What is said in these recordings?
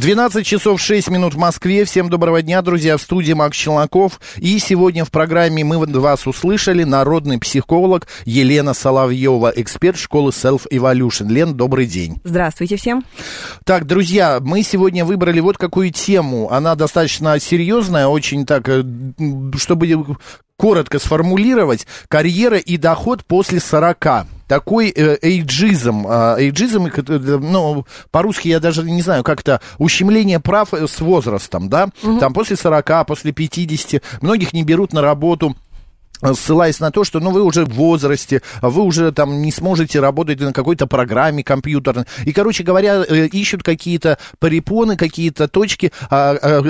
12 часов 6 минут в Москве. Всем доброго дня, друзья. В студии Макс Челноков. И сегодня в программе мы вас услышали народный психолог Елена Соловьева, эксперт школы Self Evolution. Лен, добрый день. Здравствуйте всем. Так, друзья, мы сегодня выбрали вот какую тему. Она достаточно серьезная, очень так, э, чтобы коротко сформулировать, карьера и доход после 40 такой э, эйджизм, э, эйджизм, э, ну, по-русски я даже не знаю, как это, ущемление прав с возрастом, да, угу. там после 40, после 50, многих не берут на работу, ссылаясь на то, что, ну, вы уже в возрасте, вы уже там не сможете работать на какой-то программе компьютерной. И, короче говоря, э, ищут какие-то препоны, какие-то точки, а, а,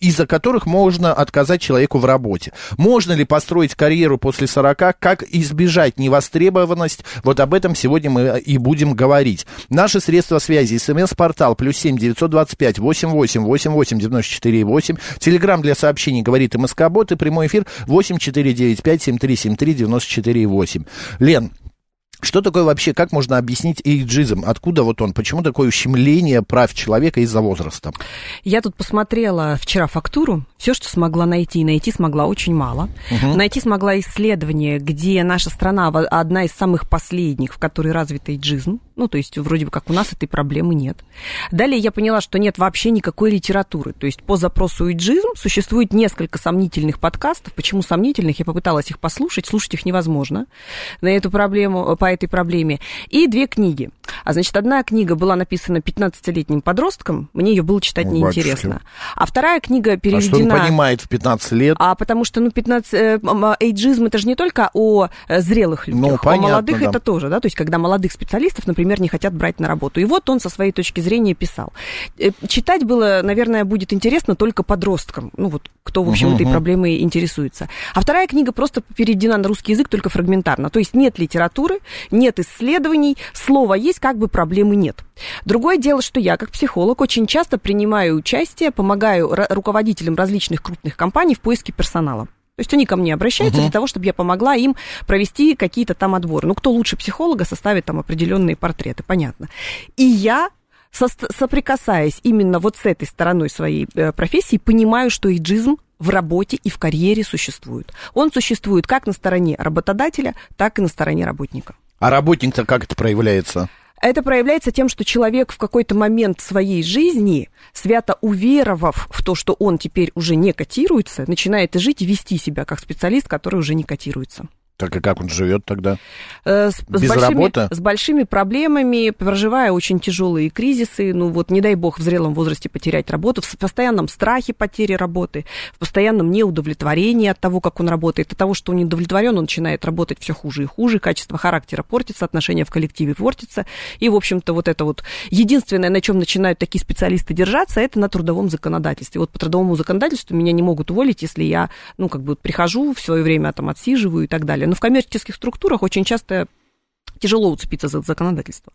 из-за которых можно отказать человеку в работе. Можно ли построить карьеру после 40, как избежать невостребованность? Вот об этом сегодня мы и будем говорить. Наши средства связи, смс-портал, плюс семь девятьсот двадцать пять восемь восемь восемь восемь девяносто четыре восемь. Телеграмм для сообщений говорит МСК-бот и прямой эфир восемь четыре девять пять 967-373-94-8. Лен, что такое вообще, как можно объяснить эйджизм? Откуда вот он? Почему такое ущемление прав человека из-за возраста? Я тут посмотрела вчера фактуру, все, что смогла найти, и найти смогла очень мало. Угу. Найти смогла исследование, где наша страна одна из самых последних, в которой развит эйджизм. Ну, то есть, вроде бы как у нас этой проблемы нет. Далее я поняла, что нет вообще никакой литературы. То есть, по запросу эйджизм существует несколько сомнительных подкастов. Почему сомнительных? Я попыталась их послушать. Слушать их невозможно на эту проблему, по этой проблеме. И две книги. А значит, одна книга была написана 15-летним подростком. Мне ее было читать неинтересно. А вторая книга переведена... А что он понимает в 15 лет? А потому что, ну, 15... Э, эйджизм это же не только о э, зрелых людях. Ну, понятно, о молодых да. это тоже, да? То есть, когда молодых специалистов, например, не хотят брать на работу. И вот он со своей точки зрения писал. Э, читать было, наверное, будет интересно только подросткам, ну вот кто, в общем, uh-huh, этой проблемой интересуется. А вторая книга просто переведена на русский язык только фрагментарно. То есть нет литературы, нет исследований, слова есть, как бы проблемы нет. Другое дело, что я, как психолог, очень часто принимаю участие, помогаю руководителям различных крупных компаний в поиске персонала. То есть они ко мне обращаются uh-huh. для того, чтобы я помогла им провести какие-то там отборы. Ну, кто лучше психолога составит там определенные портреты, понятно. И я со- соприкасаясь именно вот с этой стороной своей э, профессии, понимаю, что иджизм в работе и в карьере существует. Он существует как на стороне работодателя, так и на стороне работника. А работник-то как это проявляется? Это проявляется тем, что человек в какой-то момент своей жизни, свято уверовав в то, что он теперь уже не котируется, начинает жить и вести себя как специалист, который уже не котируется. Так и как он живет тогда? Э, с, Без с большими, работы? С большими проблемами, проживая очень тяжелые кризисы. Ну вот, не дай бог, в зрелом возрасте потерять работу, в постоянном страхе потери работы, в постоянном неудовлетворении от того, как он работает, от того, что он недовлетворен, он начинает работать все хуже и хуже, качество характера портится, отношения в коллективе портятся. И, в общем-то, вот это вот единственное, на чем начинают такие специалисты держаться, это на трудовом законодательстве. Вот по трудовому законодательству меня не могут уволить, если я, ну, как бы прихожу, в свое время там отсиживаю и так далее далее. Но в коммерческих структурах очень часто тяжело уцепиться за законодательство.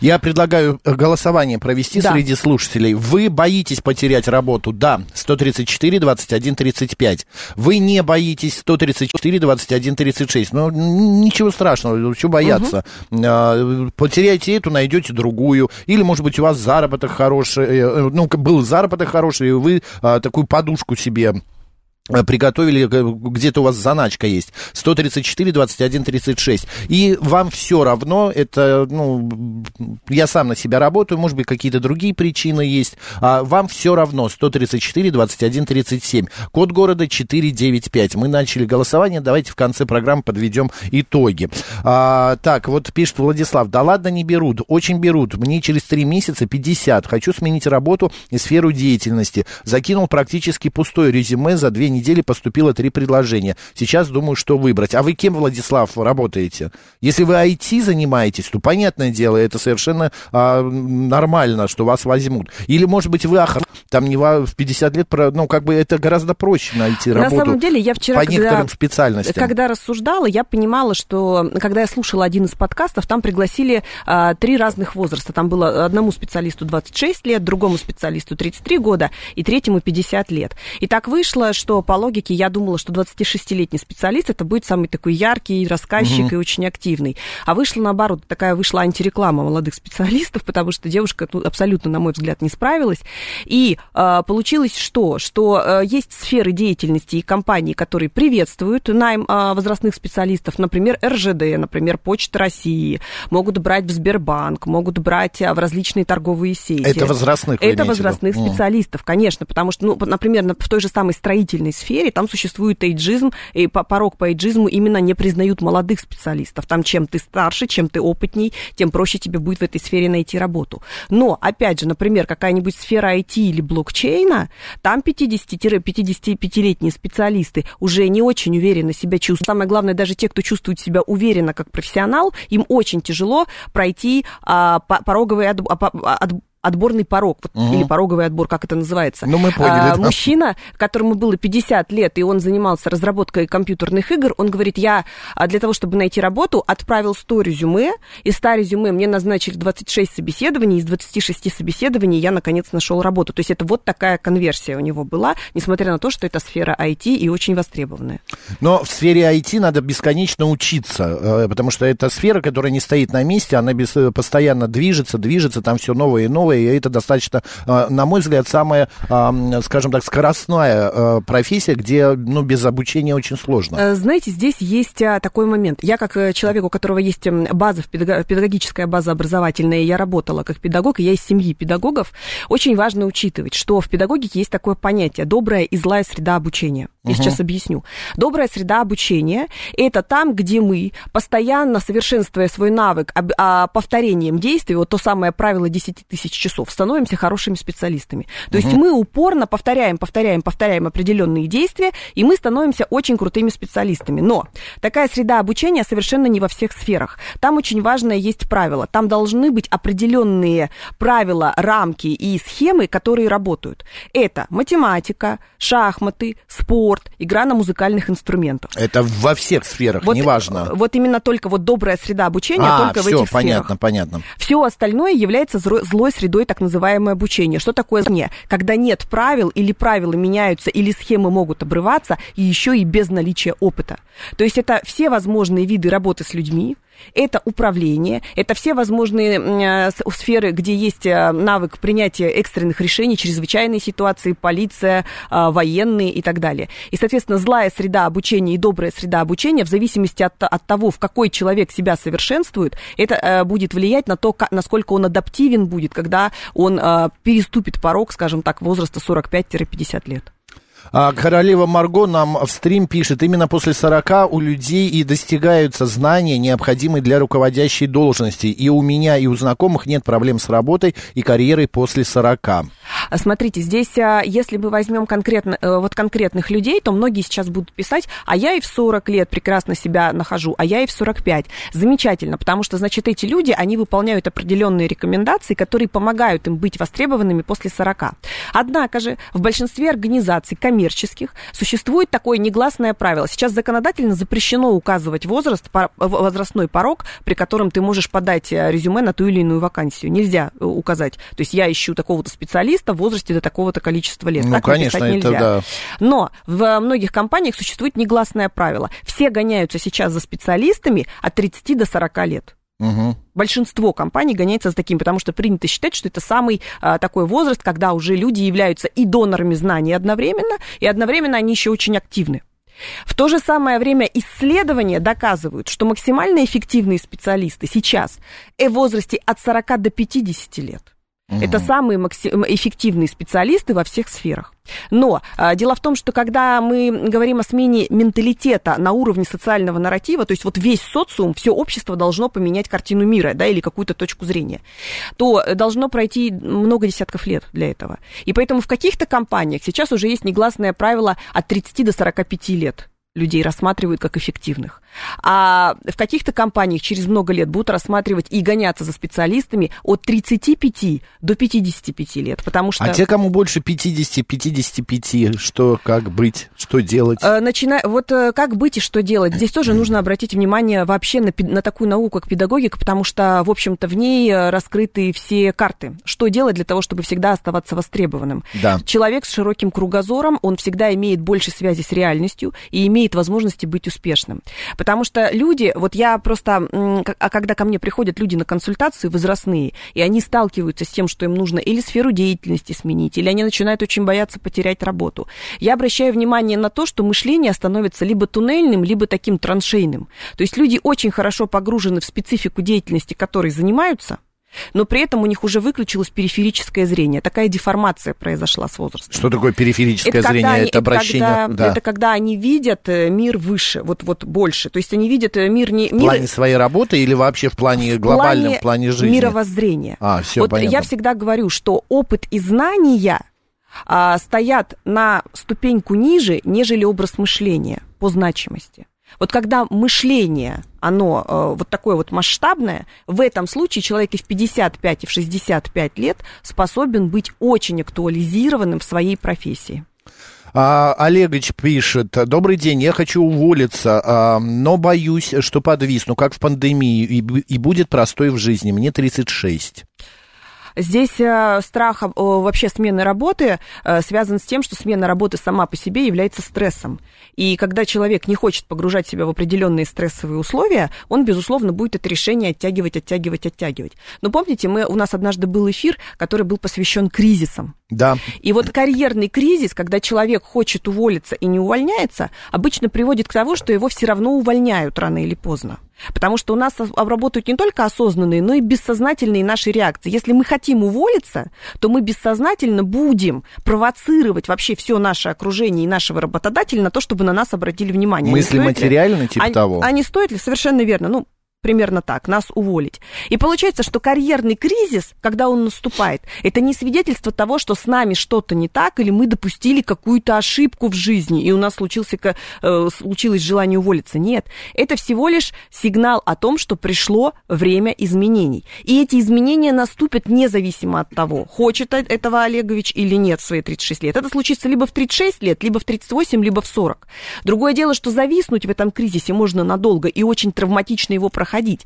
Я предлагаю голосование провести да. среди слушателей. Вы боитесь потерять работу? Да. 134, 21, 35. Вы не боитесь? 134, 21, 36. Ну, ничего страшного, что бояться. Угу. Потеряйте эту, найдете другую. Или, может быть, у вас заработок хороший, э, ну, был заработок хороший, и вы а, такую подушку себе Э, приготовили, э, где-то у вас заначка есть, 134, 21, 36, и вам все равно, это, ну, я сам на себя работаю, может быть, какие-то другие причины есть, а вам все равно, 134, 21, 37, код города 495, мы начали голосование, давайте в конце программы подведем итоги. А, так, вот пишет Владислав, да ладно, не берут, очень берут, мне через 3 месяца 50, хочу сменить работу и сферу деятельности, закинул практически пустое резюме за 2 недели недели поступило три предложения. Сейчас думаю, что выбрать. А вы кем, Владислав, работаете? Если вы IT занимаетесь, то, понятное дело, это совершенно а, нормально, что вас возьмут. Или, может быть, вы охрана, там не в 50 лет, ну, как бы это гораздо проще найти работу. На самом деле, я вчера, по когда, некоторым специальностям. Когда рассуждала, я понимала, что, когда я слушала один из подкастов, там пригласили а, три разных возраста. Там было одному специалисту 26 лет, другому специалисту 33 года и третьему 50 лет. И так вышло, что по логике я думала, что 26-летний специалист это будет самый такой яркий рассказчик угу. и очень активный. А вышло наоборот, такая вышла антиреклама молодых специалистов, потому что девушка ну, абсолютно, на мой взгляд, не справилась. И э, получилось что? Что э, есть сферы деятельности и компании, которые приветствуют найм э, возрастных специалистов, например, РЖД, например, Почта России, могут брать в Сбербанк, могут брать в различные торговые сети. Это возрастных, Это возрастных специалистов, конечно, потому что, ну, например, в той же самой строительной сфере, там существует эйджизм, и порог по эйджизму именно не признают молодых специалистов. Там чем ты старше, чем ты опытней, тем проще тебе будет в этой сфере найти работу. Но, опять же, например, какая-нибудь сфера IT или блокчейна, там 50-55-летние специалисты уже не очень уверенно себя чувствуют. Самое главное, даже те, кто чувствует себя уверенно как профессионал, им очень тяжело пройти а, пороговый от, от, отборный порог, вот, угу. или пороговый отбор, как это называется. Ну, мы поняли. А, да. Мужчина, которому было 50 лет, и он занимался разработкой компьютерных игр, он говорит, я а, для того, чтобы найти работу, отправил 100 резюме, из 100 резюме мне назначили 26 собеседований, из 26 собеседований я, наконец, нашел работу. То есть это вот такая конверсия у него была, несмотря на то, что это сфера IT и очень востребованная. Но в сфере IT надо бесконечно учиться, э, потому что это сфера, которая не стоит на месте, она э, постоянно движется, движется, там все новое и новое, новое, и это достаточно, а, на мой взгляд, самая, а, скажем так, скоростная а, профессия, где, ну, без обучения очень сложно. Э, знаете, здесь есть такой момент. Я, как э, человек, у которого есть база, педагогическая база образовательная, я работала как педагог, и я из семьи педагогов, очень важно учитывать, что в педагогике есть такое понятие добрая и злая среда обучения. Я угу. сейчас объясню. Добрая среда обучения – это там, где мы, постоянно совершенствуя свой навык а, повторением действий, вот то самое правило 10 тысяч часов, становимся хорошими специалистами. То угу. есть мы упорно повторяем, повторяем, повторяем определенные действия, и мы становимся очень крутыми специалистами. Но такая среда обучения совершенно не во всех сферах. Там очень важное есть правило. Там должны быть определенные правила, рамки и схемы, которые работают. Это математика, шахматы, спорт, спорт, игра на музыкальных инструментах. Это во всех сферах, вот, неважно. Вот именно только вот добрая среда обучения а, только все, в этих понятно, сферах. понятно. Все остальное является злой средой так называемое обучение. Что такое не? Когда нет правил или правила меняются, или схемы могут обрываться, и еще и без наличия опыта. То есть это все возможные виды работы с людьми, это управление, это все возможные э, сферы, где есть э, навык принятия экстренных решений, чрезвычайные ситуации, полиция, э, военные и так далее. И, соответственно, злая среда обучения и добрая среда обучения, в зависимости от, от того, в какой человек себя совершенствует, это будет влиять на то, насколько он адаптивен будет, когда он переступит порог, скажем так, возраста 45-50 лет. А королева Марго нам в стрим пишет, именно после 40 у людей и достигаются знания, необходимые для руководящей должности. И у меня, и у знакомых нет проблем с работой и карьерой после 40. А смотрите, здесь, а, если мы возьмем конкретно, э, вот конкретных людей, то многие сейчас будут писать, а я и в 40 лет прекрасно себя нахожу, а я и в 45. Замечательно, потому что, значит, эти люди, они выполняют определенные рекомендации, которые помогают им быть востребованными после 40. Однако же в большинстве организаций, коммерческих существует такое негласное правило. Сейчас законодательно запрещено указывать возраст, возрастной порог, при котором ты можешь подать э, резюме на ту или иную вакансию. Нельзя э, указать. То есть я ищу такого-то специалиста в возрасте до такого-то количества лет. Ну, так конечно, нельзя. это да. Но в многих компаниях существует негласное правило. Все гоняются сейчас за специалистами от 30 до 40 лет. Угу. Большинство компаний гоняется за таким, потому что принято считать, что это самый а, такой возраст, когда уже люди являются и донорами знаний одновременно, и одновременно они еще очень активны. В то же самое время исследования доказывают, что максимально эффективные специалисты сейчас в возрасте от 40 до 50 лет. Угу. Это самые эффективные специалисты во всех сферах. Но а, дело в том, что когда мы говорим о смене менталитета на уровне социального нарратива, то есть вот весь социум, все общество должно поменять картину мира, да, или какую-то точку зрения, то должно пройти много десятков лет для этого. И поэтому в каких-то компаниях сейчас уже есть негласное правило от 30 до 45 лет людей рассматривают как эффективных. А в каких-то компаниях через много лет будут рассматривать и гоняться за специалистами от 35 до 55 лет, потому что... А те, кому больше 50-55, что, как быть, что делать? Э, начиная, вот э, как быть и что делать? Здесь тоже нужно обратить внимание вообще на, на такую науку, как педагогика, потому что, в общем-то, в ней э, раскрыты все карты. Что делать для того, чтобы всегда оставаться востребованным? Да. Человек с широким кругозором, он всегда имеет больше связи с реальностью и имеет имеет возможности быть успешным. Потому что люди, вот я просто, а когда ко мне приходят люди на консультации возрастные, и они сталкиваются с тем, что им нужно или сферу деятельности сменить, или они начинают очень бояться потерять работу, я обращаю внимание на то, что мышление становится либо туннельным, либо таким траншейным. То есть люди очень хорошо погружены в специфику деятельности, которой занимаются – но при этом у них уже выключилось периферическое зрение. Такая деформация произошла с возрастом. Что такое периферическое это зрение? Они, это обращение... Когда, да. это когда они видят э, мир выше, вот, вот больше. То есть они видят э, мир не... В плане своей работы или вообще в плане в глобальном, в плане жизни? мировоззрения. А, все вот понятно. я всегда говорю, что опыт и знания а, стоят на ступеньку ниже, нежели образ мышления по значимости. Вот когда мышление, оно э, вот такое вот масштабное, в этом случае человек и в 55, и в 65 лет способен быть очень актуализированным в своей профессии. А, Олегович пишет, добрый день, я хочу уволиться, а, но боюсь, что подвисну, как в пандемии, и, и будет простой в жизни, мне 36. Здесь э, страх вообще смены работы э, связан с тем, что смена работы сама по себе является стрессом. И когда человек не хочет погружать себя в определенные стрессовые условия, он, безусловно, будет это решение оттягивать, оттягивать, оттягивать. Но помните, мы, у нас однажды был эфир, который был посвящен кризисам. Да. И вот карьерный кризис, когда человек хочет уволиться и не увольняется, обычно приводит к тому, что его все равно увольняют рано или поздно. Потому что у нас обработают не только осознанные, но и бессознательные наши реакции. Если мы хотим уволиться, то мы бессознательно будем провоцировать вообще все наше окружение и нашего работодателя на то, чтобы на нас обратили внимание. Мысли материальные, типа а, того. А не стоит ли? Совершенно верно. Ну, примерно так, нас уволить. И получается, что карьерный кризис, когда он наступает, это не свидетельство того, что с нами что-то не так, или мы допустили какую-то ошибку в жизни, и у нас случился, э, случилось желание уволиться. Нет, это всего лишь сигнал о том, что пришло время изменений. И эти изменения наступят независимо от того, хочет этого Олегович или нет в свои 36 лет. Это случится либо в 36 лет, либо в 38, либо в 40. Другое дело, что зависнуть в этом кризисе можно надолго и очень травматично его проходить проходить.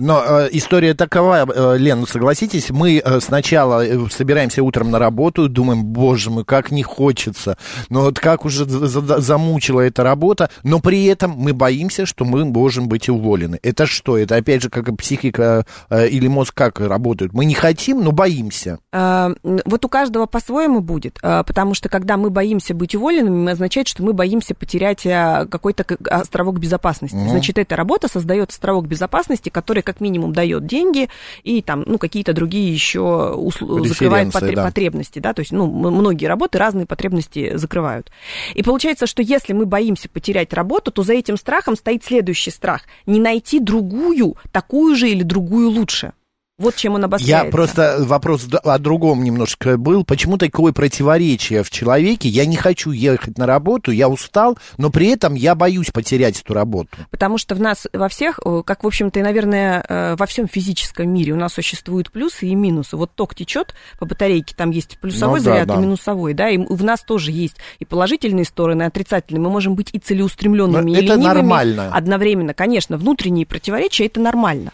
Но э, история такова, э, Лен, согласитесь, мы э, сначала э, собираемся утром на работу, думаем, боже мой, как не хочется, но вот как уже за, замучила эта работа, но при этом мы боимся, что мы можем быть уволены. Это что? Это опять же как психика э, или мозг как работают? Мы не хотим, но боимся. Э, вот у каждого по-своему будет, э, потому что когда мы боимся быть уволенными, означает, что мы боимся потерять какой-то островок безопасности. Угу. Значит, эта работа создает островок безопасности, который как минимум дает деньги и там, ну, какие-то другие еще усл- закрывает потр- да. потребности, да, то есть, ну, многие работы разные потребности закрывают. И получается, что если мы боимся потерять работу, то за этим страхом стоит следующий страх – не найти другую, такую же или другую лучше. Вот чем он обостряется. Я просто вопрос о другом немножко был. Почему такое противоречие в человеке? Я не хочу ехать на работу, я устал, но при этом я боюсь потерять эту работу. Потому что в нас во всех, как, в общем-то, и, наверное, э, во всем физическом мире у нас существуют плюсы и минусы. Вот ток течет по батарейке, там есть плюсовой ну, заряд да, да. и минусовой, да, и в нас тоже есть и положительные стороны, и отрицательные. Мы можем быть и целеуустремленными, но и это ленивыми нормально. одновременно. Конечно, внутренние противоречия – это нормально.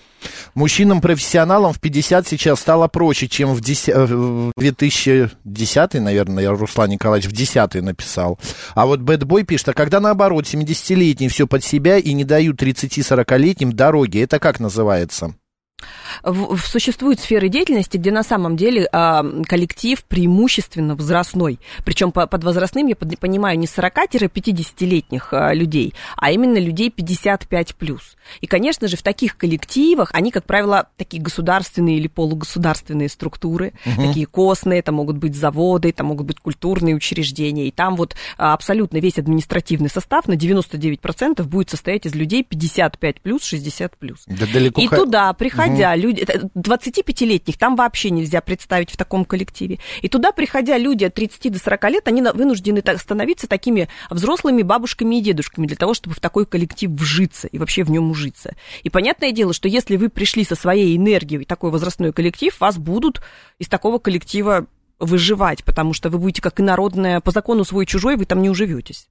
Мужчинам-профессионалам в 50 сейчас стало проще, чем в, 10, э, в 2010, наверное, Руслан Николаевич в 10 написал. А вот Бэтбой пишет, а когда наоборот, 70-летние все под себя и не дают 30-40-летним дороги, это как называется? В, существуют сферы деятельности, где на самом деле э, коллектив преимущественно возрастной. Причем по, под возрастным я под, понимаю не 40-50-летних э, людей, а именно людей 55+. И, конечно же, в таких коллективах, они, как правило, такие государственные или полугосударственные структуры, угу. такие костные, это могут быть заводы, это могут быть культурные учреждения. И там вот абсолютно весь административный состав на 99% будет состоять из людей 55 плюс, 60 плюс. Да далеко и туда, приходя, угу люди, 25-летних там вообще нельзя представить в таком коллективе. И туда, приходя люди от 30 до 40 лет, они вынуждены становиться такими взрослыми бабушками и дедушками для того, чтобы в такой коллектив вжиться и вообще в нем ужиться. И понятное дело, что если вы пришли со своей энергией в такой возрастной коллектив, вас будут из такого коллектива выживать, потому что вы будете как инородная, по закону свой-чужой, вы там не уживетесь.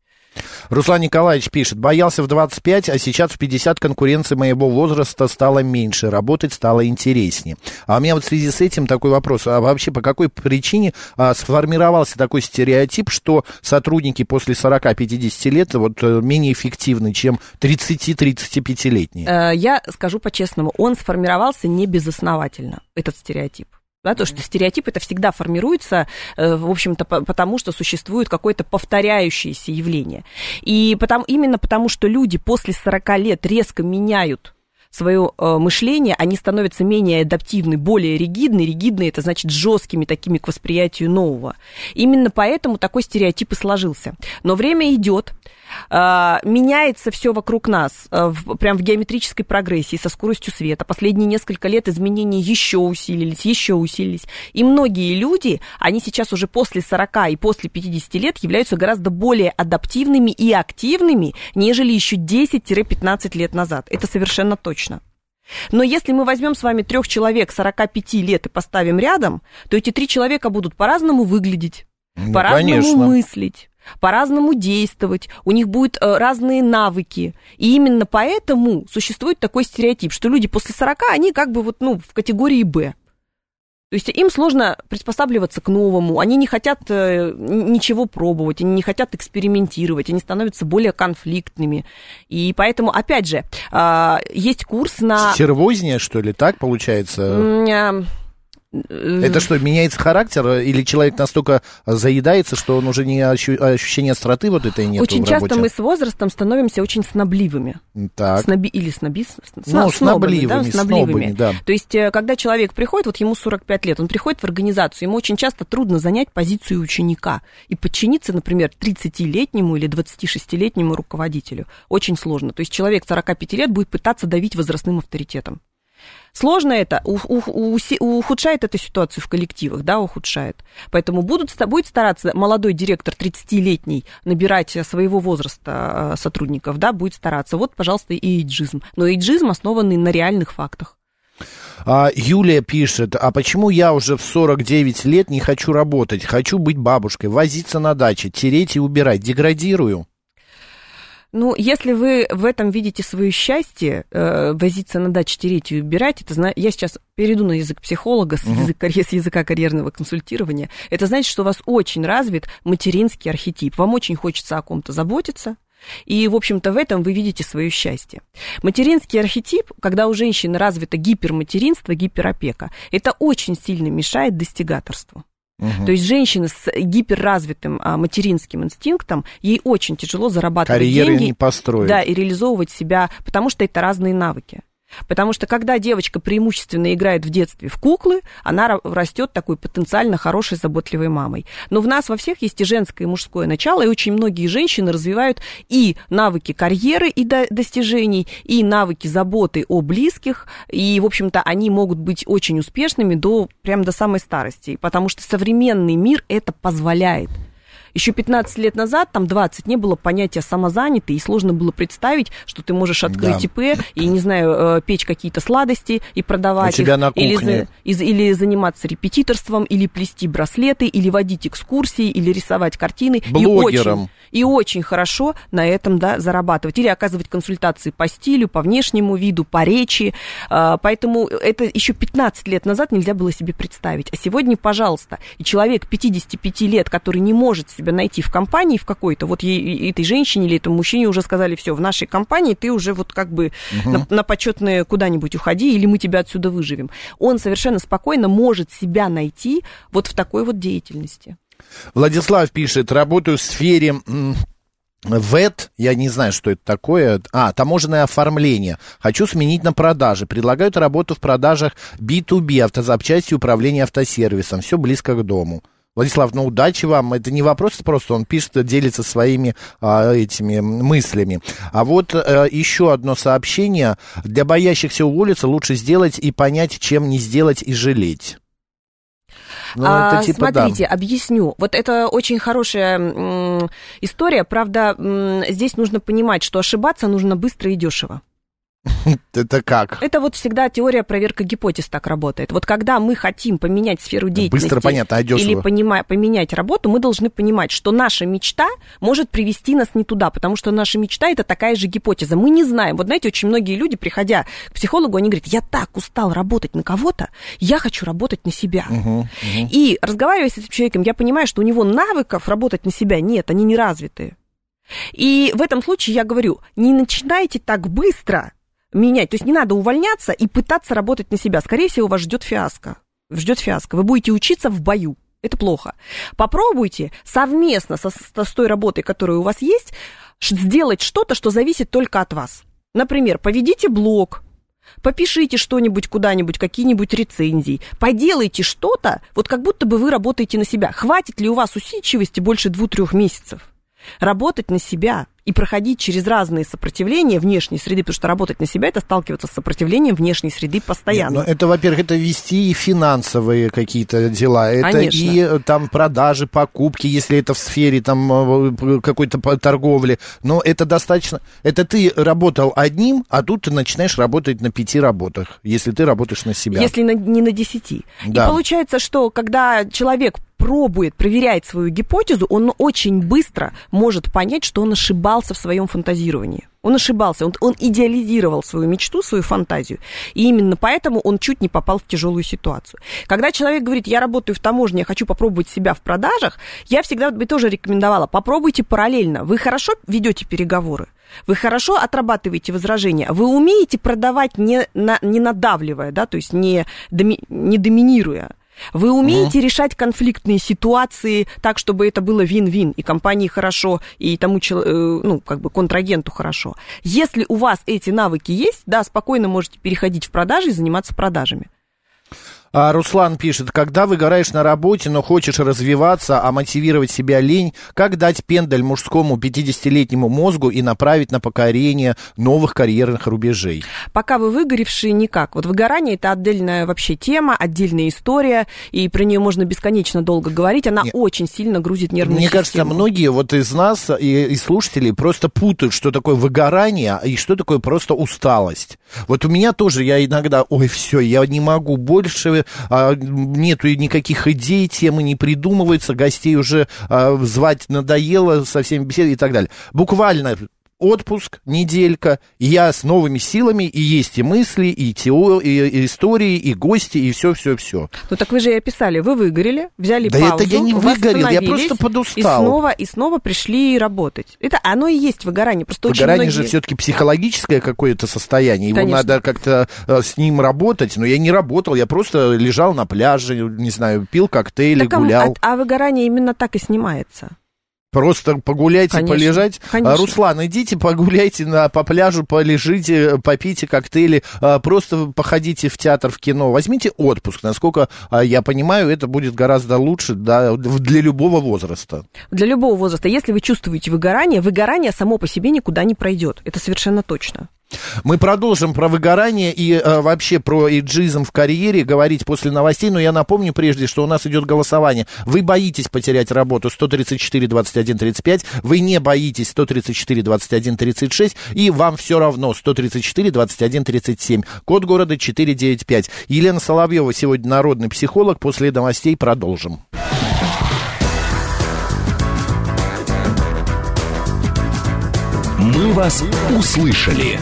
Руслан Николаевич пишет, боялся в 25, а сейчас в 50 конкуренции моего возраста стало меньше, работать стало интереснее. А у меня вот в связи с этим такой вопрос, а вообще по какой причине а, сформировался такой стереотип, что сотрудники после 40-50 лет вот э, менее эффективны, чем 30-35-летние? Э, я скажу по-честному, он сформировался не безосновательно, этот стереотип. Да, то, что стереотип это всегда формируется, э, в общем-то, потому что существует какое-то повторяющееся явление. И потому, именно потому, что люди после 40 лет резко меняют свое э, мышление, они становятся менее адаптивны, более ригидны. Ригидны это значит жесткими такими к восприятию нового. Именно поэтому такой стереотип и сложился. Но время идет, а, меняется все вокруг нас, а, в, прям в геометрической прогрессии, со скоростью света. Последние несколько лет изменения еще усилились, еще усилились. И многие люди, они сейчас уже после 40 и после 50 лет являются гораздо более адаптивными и активными, нежели еще 10-15 лет назад. Это совершенно точно. Но если мы возьмем с вами трех человек 45 лет и поставим рядом, то эти три человека будут по-разному выглядеть, ну, по-разному мыслить, по-разному действовать, у них будут э, разные навыки. И именно поэтому существует такой стереотип, что люди после 40, они как бы вот, ну, в категории «Б». То есть им сложно приспосабливаться к новому, они не хотят э, ничего пробовать, они не хотят экспериментировать, они становятся более конфликтными. И поэтому, опять же, э, есть курс на... Стервознее, что ли, так получается? Это что, меняется характер, или человек настолько заедается, что он уже не ощу- ощущение остроты вот этой нет Очень часто мы с возрастом становимся очень снобливыми. Так. Сноби, или сноби, ну, снобливыми, да, снобливыми. снобами, да. То есть, э, когда человек приходит, вот ему 45 лет, он приходит в организацию, ему очень часто трудно занять позицию ученика и подчиниться, например, 30-летнему или 26-летнему руководителю. Очень сложно. То есть, человек 45 лет будет пытаться давить возрастным авторитетом. Сложно это, у, у, у, ухудшает эту ситуацию в коллективах, да, ухудшает. Поэтому будут, будет стараться молодой директор 30-летний набирать своего возраста э, сотрудников, да, будет стараться. Вот, пожалуйста, и эйджизм. Но эйджизм основанный на реальных фактах. А, Юлия пишет, а почему я уже в 49 лет не хочу работать? Хочу быть бабушкой, возиться на даче, тереть и убирать. Деградирую. Ну, если вы в этом видите свое счастье, э, возиться на даче, тереть и убирать, это я сейчас перейду на язык психолога, с, угу. язык, с языка карьерного консультирования, это значит, что у вас очень развит материнский архетип. Вам очень хочется о ком-то заботиться, и, в общем-то, в этом вы видите свое счастье. Материнский архетип, когда у женщины развито гиперматеринство, гиперопека, это очень сильно мешает достигаторству. Угу. То есть женщина с гиперразвитым а, материнским инстинктом, ей очень тяжело зарабатывать Карьеры деньги. не построить. Да, и реализовывать себя, потому что это разные навыки. Потому что когда девочка преимущественно играет в детстве в куклы, она растет такой потенциально хорошей, заботливой мамой. Но в нас во всех есть и женское, и мужское начало, и очень многие женщины развивают и навыки карьеры и достижений, и навыки заботы о близких, и, в общем-то, они могут быть очень успешными до, прям до самой старости, потому что современный мир это позволяет. Еще 15 лет назад, там 20, не было понятия самозанятый, и сложно было представить, что ты можешь открыть да. ИП и, не знаю, э, печь какие-то сладости и продавать У тебя их, на или, или заниматься репетиторством, или плести браслеты, или водить экскурсии, или рисовать картины. Блогером. И очень, и очень хорошо на этом да, зарабатывать. Или оказывать консультации по стилю, по внешнему виду, по речи. А, поэтому это еще 15 лет назад нельзя было себе представить. А сегодня, пожалуйста, и человек 55 лет, который не может себя найти в компании в какой-то, вот ей, этой женщине или этому мужчине уже сказали, все, в нашей компании ты уже вот как бы угу. на, на почетное куда-нибудь уходи, или мы тебя отсюда выживем. Он совершенно спокойно может себя найти вот в такой вот деятельности. Владислав пишет, работаю в сфере ВЭТ, я не знаю, что это такое. А, таможенное оформление. Хочу сменить на продажи. Предлагают работу в продажах B2B, автозапчасти, управление автосервисом. Все близко к дому. Владислав, ну удачи вам. Это не вопрос просто, он пишет, делится своими а, этими мыслями. А вот а, еще одно сообщение. Для боящихся уволиться лучше сделать и понять, чем не сделать и жалеть. Ну, а, типа, смотрите, да. объясню. Вот это очень хорошая м, история. Правда, м, здесь нужно понимать, что ошибаться нужно быстро и дешево. Это как? Это вот всегда теория проверка гипотез так работает. Вот когда мы хотим поменять сферу деятельности Быстро, понятно, а или понима- поменять работу, мы должны понимать, что наша мечта может привести нас не туда, потому что наша мечта это такая же гипотеза. Мы не знаем. Вот знаете, очень многие люди, приходя к психологу, они говорят, я так устал работать на кого-то, я хочу работать на себя. Угу, угу. И разговаривая с этим человеком, я понимаю, что у него навыков работать на себя нет, они не развиты. И в этом случае я говорю, не начинайте так быстро менять. То есть не надо увольняться и пытаться работать на себя. Скорее всего, вас ждет фиаско. Ждет фиаско. Вы будете учиться в бою. Это плохо. Попробуйте совместно со, с той работой, которая у вас есть, сделать что-то, что зависит только от вас. Например, поведите блог, попишите что-нибудь куда-нибудь, какие-нибудь рецензии, поделайте что-то, вот как будто бы вы работаете на себя. Хватит ли у вас усидчивости больше двух-трех месяцев? Работать на себя, и проходить через разные сопротивления внешней среды, потому что работать на себя это сталкиваться с сопротивлением внешней среды постоянно. Нет, это, во-первых, это вести и финансовые какие-то дела, это Конечно. и э, там продажи, покупки, если это в сфере там э, какой-то торговли, но это достаточно, это ты работал одним, а тут ты начинаешь работать на пяти работах, если ты работаешь на себя. Если на, не на десяти. Да. И получается, что когда человек пробует, проверяет свою гипотезу, он очень быстро может понять, что он ошибался в своем фантазировании. Он ошибался, он, он идеализировал свою мечту, свою фантазию. И именно поэтому он чуть не попал в тяжелую ситуацию. Когда человек говорит, я работаю в таможне, я хочу попробовать себя в продажах, я всегда бы тоже рекомендовала, попробуйте параллельно. Вы хорошо ведете переговоры, вы хорошо отрабатываете возражения, вы умеете продавать не, на, не надавливая, да, то есть не, доми, не доминируя. Вы умеете mm. решать конфликтные ситуации так, чтобы это было вин-вин, и компании хорошо, и тому, э, ну, как бы контрагенту хорошо. Если у вас эти навыки есть, да, спокойно можете переходить в продажи и заниматься продажами. А Руслан пишет, когда выгораешь на работе, но хочешь развиваться, а мотивировать себя лень, как дать пендаль мужскому 50-летнему мозгу и направить на покорение новых карьерных рубежей? Пока вы выгоревшие, никак. Вот выгорание это отдельная вообще тема, отдельная история, и про нее можно бесконечно долго говорить. Она Нет. очень сильно грузит нервную Мне систему. кажется, многие вот из нас и, и слушателей просто путают, что такое выгорание и что такое просто усталость. Вот у меня тоже, я иногда, ой, все, я не могу больше а, нету никаких идей, темы не придумываются, гостей уже а, звать надоело, со всеми беседой и так далее. Буквально отпуск, неделька, и я с новыми силами, и есть и мысли, и, тео, и, и истории, и гости, и все-все-все. Ну так вы же и описали, вы выгорели, взяли да паузу, это я не выгорел, я просто подустал. И снова, и снова пришли работать. Это оно и есть выгорание. Просто выгорание очень многие... же все-таки психологическое какое-то состояние, его Конечно. надо как-то э, с ним работать, но я не работал, я просто лежал на пляже, не знаю, пил коктейли, так, гулял. А, а выгорание именно так и снимается. Просто погуляйте, конечно, полежать. Конечно. Руслан, идите погуляйте на, по пляжу, полежите, попейте коктейли, а, просто походите в театр, в кино. Возьмите отпуск. Насколько а, я понимаю, это будет гораздо лучше да, для любого возраста. Для любого возраста. Если вы чувствуете выгорание, выгорание само по себе никуда не пройдет. Это совершенно точно. Мы продолжим про выгорание и э, вообще про эйджизм в карьере говорить после новостей, но я напомню прежде, что у нас идет голосование. Вы боитесь потерять работу 134 21 35, вы не боитесь 134 21 36, и вам все равно 134 21 37. Код города 495. Елена Соловьева сегодня народный психолог. После новостей продолжим. Мы вас услышали.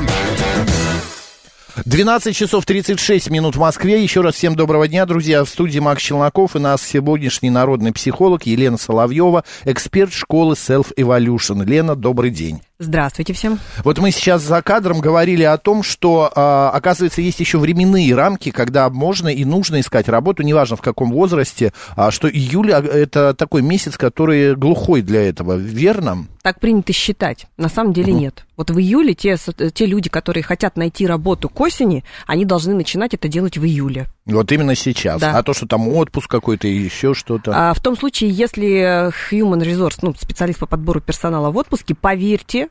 12 часов 36 минут в Москве. Еще раз всем доброго дня, друзья. В студии Макс Челноков и нас сегодняшний народный психолог Елена Соловьева, эксперт школы Self Evolution. Лена, добрый день. Здравствуйте всем. Вот мы сейчас за кадром говорили о том, что, а, оказывается, есть еще временные рамки, когда можно и нужно искать работу, неважно в каком возрасте, а, что июль это такой месяц, который глухой для этого, верно? Так принято считать. На самом деле нет. Вот в июле те, те люди, которые хотят найти работу к осени, они должны начинать это делать в июле. Вот именно сейчас. Да. А то, что там отпуск какой-то и еще что-то. А в том случае, если Human Resource, ну, специалист по подбору персонала в отпуске, поверьте,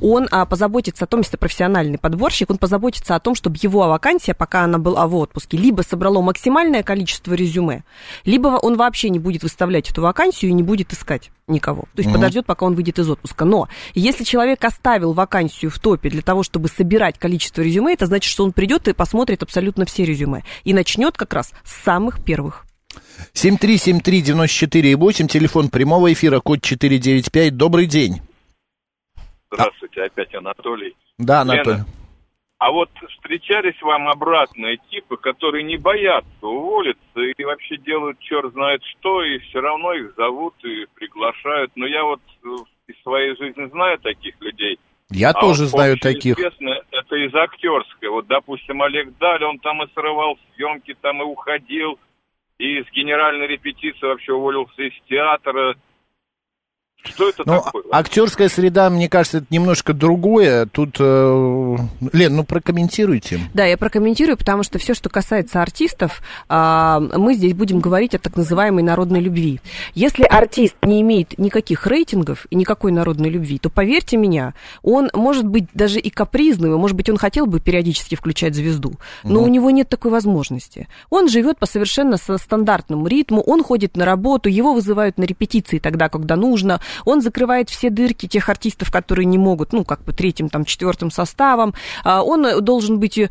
он а, позаботится о том, если профессиональный подборщик, он позаботится о том, чтобы его вакансия, пока она была в отпуске, либо собрало максимальное количество резюме, либо он вообще не будет выставлять эту вакансию и не будет искать никого. То есть угу. подождет, пока он выйдет из отпуска. Но если человек оставил вакансию в топе для того, чтобы собирать количество резюме, это значит, что он придет и посмотрит абсолютно все резюме. И начнет как раз с самых первых. 7373948, телефон прямого эфира, код 495. Добрый день. Здравствуйте, а... опять Анатолий. Да, Анатолий. Лена, а вот встречались вам обратные типы, которые не боятся уволиться и вообще делают черт знает что, и все равно их зовут и приглашают. Но я вот э, из своей жизни знаю таких людей. Я а тоже вот знаю таких. Известно, это из актерской. Вот, допустим, Олег Даль, он там и срывал съемки, там и уходил, и с генеральной репетиции вообще уволился из театра. Что это ну, такое? Актерская среда, мне кажется, это немножко другое. Тут, э, Лен, ну прокомментируйте. Да, я прокомментирую, потому что все, что касается артистов, э, мы здесь будем говорить о так называемой народной любви. Если артист не имеет никаких рейтингов и никакой народной любви, то поверьте меня, он может быть даже и капризным, и, может быть, он хотел бы периодически включать звезду, но ну. у него нет такой возможности. Он живет по совершенно стандартному ритму, он ходит на работу, его вызывают на репетиции тогда, когда нужно, он закрывает все дырки тех артистов, которые не могут, ну, как бы третьим, там, четвертым составом. А, он должен быть э,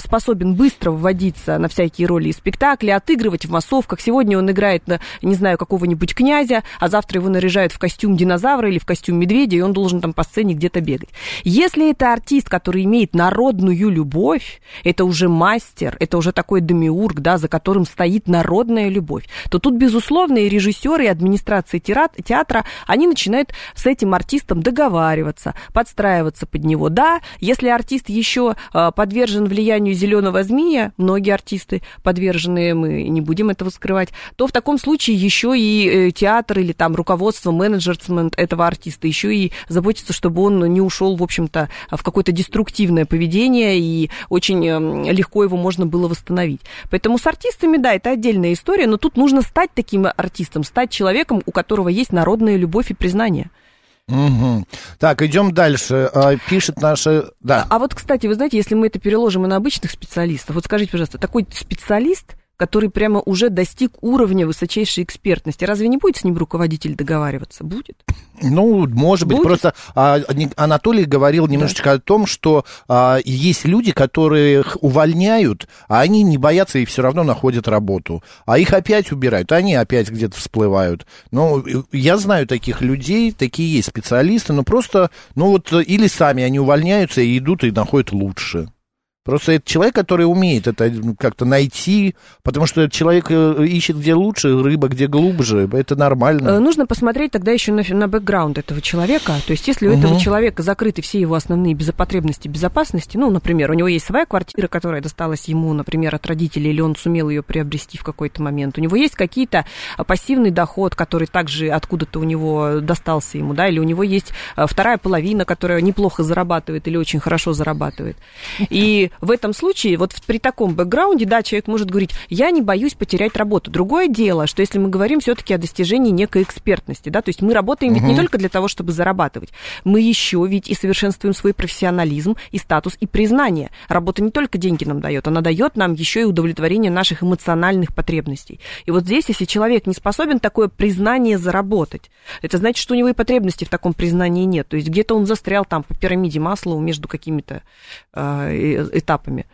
способен быстро вводиться на всякие роли и спектакли, отыгрывать в массовках. Сегодня он играет, на, не знаю, какого-нибудь князя, а завтра его наряжают в костюм динозавра или в костюм медведя, и он должен там по сцене где-то бегать. Если это артист, который имеет народную любовь, это уже мастер, это уже такой демиург, да, за которым стоит народная любовь, то тут, безусловно, и режиссеры, и администрация театра, они начинают с этим артистом договариваться, подстраиваться под него. Да, если артист еще а, подвержен влиянию зеленого змея, многие артисты подвержены, мы не будем этого скрывать, то в таком случае еще и э, театр или там руководство, менеджерсмент этого артиста еще и заботится, чтобы он не ушел, в общем-то, в какое-то деструктивное поведение, и очень эм, легко его можно было восстановить. Поэтому с артистами, да, это отдельная история, но тут нужно стать таким артистом, стать человеком, у которого есть народная любовь любовь и признание. Угу. Так, идем дальше. А, пишет наша... Да. А, а вот, кстати, вы знаете, если мы это переложим и на обычных специалистов, вот скажите, пожалуйста, такой специалист, который прямо уже достиг уровня высочайшей экспертности. Разве не будет с ним руководитель договариваться? Будет? Ну, может быть, будет? просто а, Анатолий говорил немножечко да. о том, что а, есть люди, которых увольняют, а они не боятся и все равно находят работу. А их опять убирают, они опять где-то всплывают. Ну, я знаю таких людей, такие есть специалисты, но просто, ну вот, или сами они увольняются и идут и находят лучше. Просто это человек, который умеет это как-то найти, потому что человек э, ищет где лучше, рыба где глубже, это нормально. Э, нужно посмотреть тогда еще на, на бэкграунд этого человека. То есть, если у угу. этого человека закрыты все его основные безопотребности безопасности, ну, например, у него есть своя квартира, которая досталась ему, например, от родителей, или он сумел ее приобрести в какой-то момент, у него есть какие-то а, пассивный доход, который также откуда-то у него достался ему, да, или у него есть а, вторая половина, которая неплохо зарабатывает или очень хорошо зарабатывает. И в этом случае, вот при таком бэкграунде, да, человек может говорить, я не боюсь потерять работу. Другое дело, что если мы говорим все-таки о достижении некой экспертности, да, то есть мы работаем угу. ведь не только для того, чтобы зарабатывать, мы еще ведь и совершенствуем свой профессионализм, и статус, и признание. Работа не только деньги нам дает, она дает нам еще и удовлетворение наших эмоциональных потребностей. И вот здесь, если человек не способен такое признание заработать, это значит, что у него и потребностей в таком признании нет. То есть где-то он застрял там по пирамиде масла между какими-то э, этапами.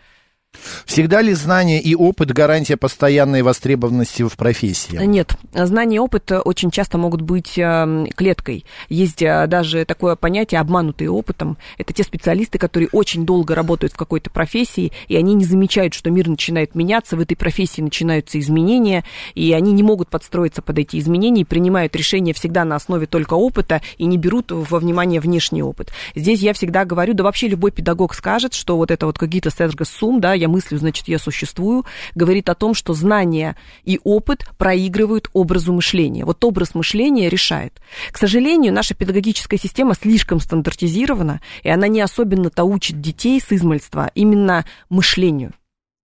Всегда ли знание и опыт гарантия постоянной востребованности в профессии? Нет. Знание и опыт очень часто могут быть эм, клеткой. Есть э, даже такое понятие обманутые опытом. Это те специалисты, которые очень долго работают в какой-то профессии, и они не замечают, что мир начинает меняться, в этой профессии начинаются изменения, и они не могут подстроиться под эти изменения, и принимают решения всегда на основе только опыта и не берут во внимание внешний опыт. Здесь я всегда говорю, да вообще любой педагог скажет, что вот это вот какие-то сум, да, я мыслю, значит, я существую, говорит о том, что знания и опыт проигрывают образу мышления. Вот образ мышления решает. К сожалению, наша педагогическая система слишком стандартизирована, и она не особенно-то учит детей с измальства именно мышлению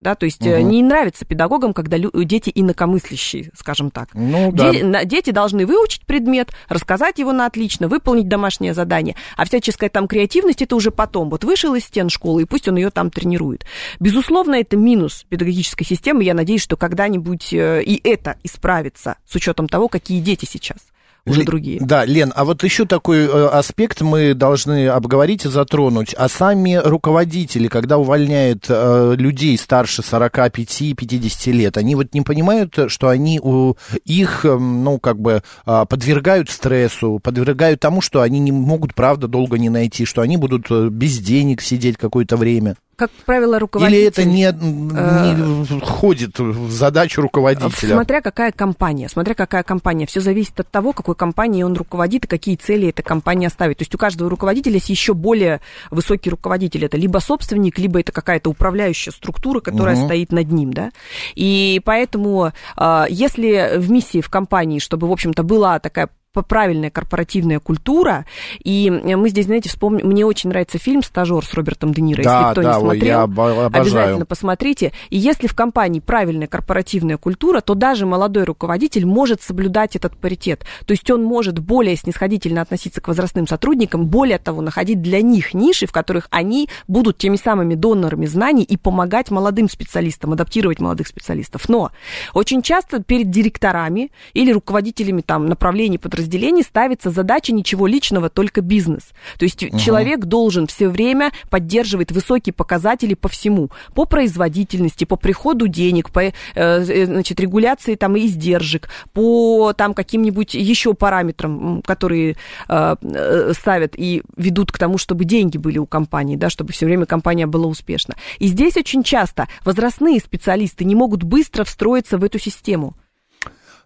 да, то есть угу. не нравится педагогам, когда дети инакомыслящие, скажем так. Ну, да. Де- дети должны выучить предмет, рассказать его на отлично, выполнить домашнее задание, а всяческая там креативность это уже потом. Вот вышел из стен школы, и пусть он ее там тренирует. Безусловно, это минус педагогической системы. Я надеюсь, что когда-нибудь э, и это исправится с учетом того, какие дети сейчас уже Л- другие. Да, Лен, а вот еще такой э, аспект мы должны обговорить и затронуть. А сами руководители, когда увольняют э, людей старше 45-50 лет, они вот не понимают, что они у, их, э, ну, как бы э, подвергают стрессу, подвергают тому, что они не могут, правда, долго не найти, что они будут э, без денег сидеть какое-то время как правило, руководитель... Или это не, не э, входит в задачу руководителя? Смотря какая компания, смотря какая компания. Все зависит от того, какой компанией он руководит и какие цели эта компания ставит. То есть у каждого руководителя есть еще более высокий руководитель. Это либо собственник, либо это какая-то управляющая структура, которая угу. стоит над ним, да. И поэтому, э, если в миссии в компании, чтобы, в общем-то, была такая правильная корпоративная культура. И мы здесь, знаете, вспомним, мне очень нравится фильм «Стажер» с Робертом Де Ниро. Да, если кто да, не смотрел, обожаю. обязательно посмотрите. И если в компании правильная корпоративная культура, то даже молодой руководитель может соблюдать этот паритет. То есть он может более снисходительно относиться к возрастным сотрудникам, более того, находить для них ниши, в которых они будут теми самыми донорами знаний и помогать молодым специалистам, адаптировать молодых специалистов. Но очень часто перед директорами или руководителями там, направлений подразделений подразделений ставится задача ничего личного, только бизнес. То есть угу. человек должен все время поддерживать высокие показатели по всему. По производительности, по приходу денег, по э, значит, регуляции там, издержек, по там, каким-нибудь еще параметрам, которые э, э, ставят и ведут к тому, чтобы деньги были у компании, да, чтобы все время компания была успешна. И здесь очень часто возрастные специалисты не могут быстро встроиться в эту систему.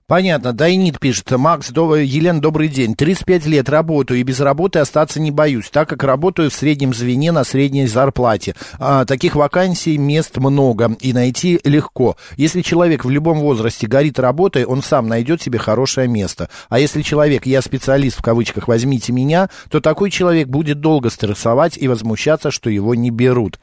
Понятно. Дайнит пишет. Макс, до... Елена, добрый день. 35 лет работаю и без работы остаться не боюсь, так как работаю в среднем звене на средней зарплате. А, таких вакансий мест много и найти легко. Если человек в любом возрасте горит работой, он сам найдет себе хорошее место. А если человек, я специалист в кавычках, возьмите меня, то такой человек будет долго стрессовать и возмущаться, что его не берут.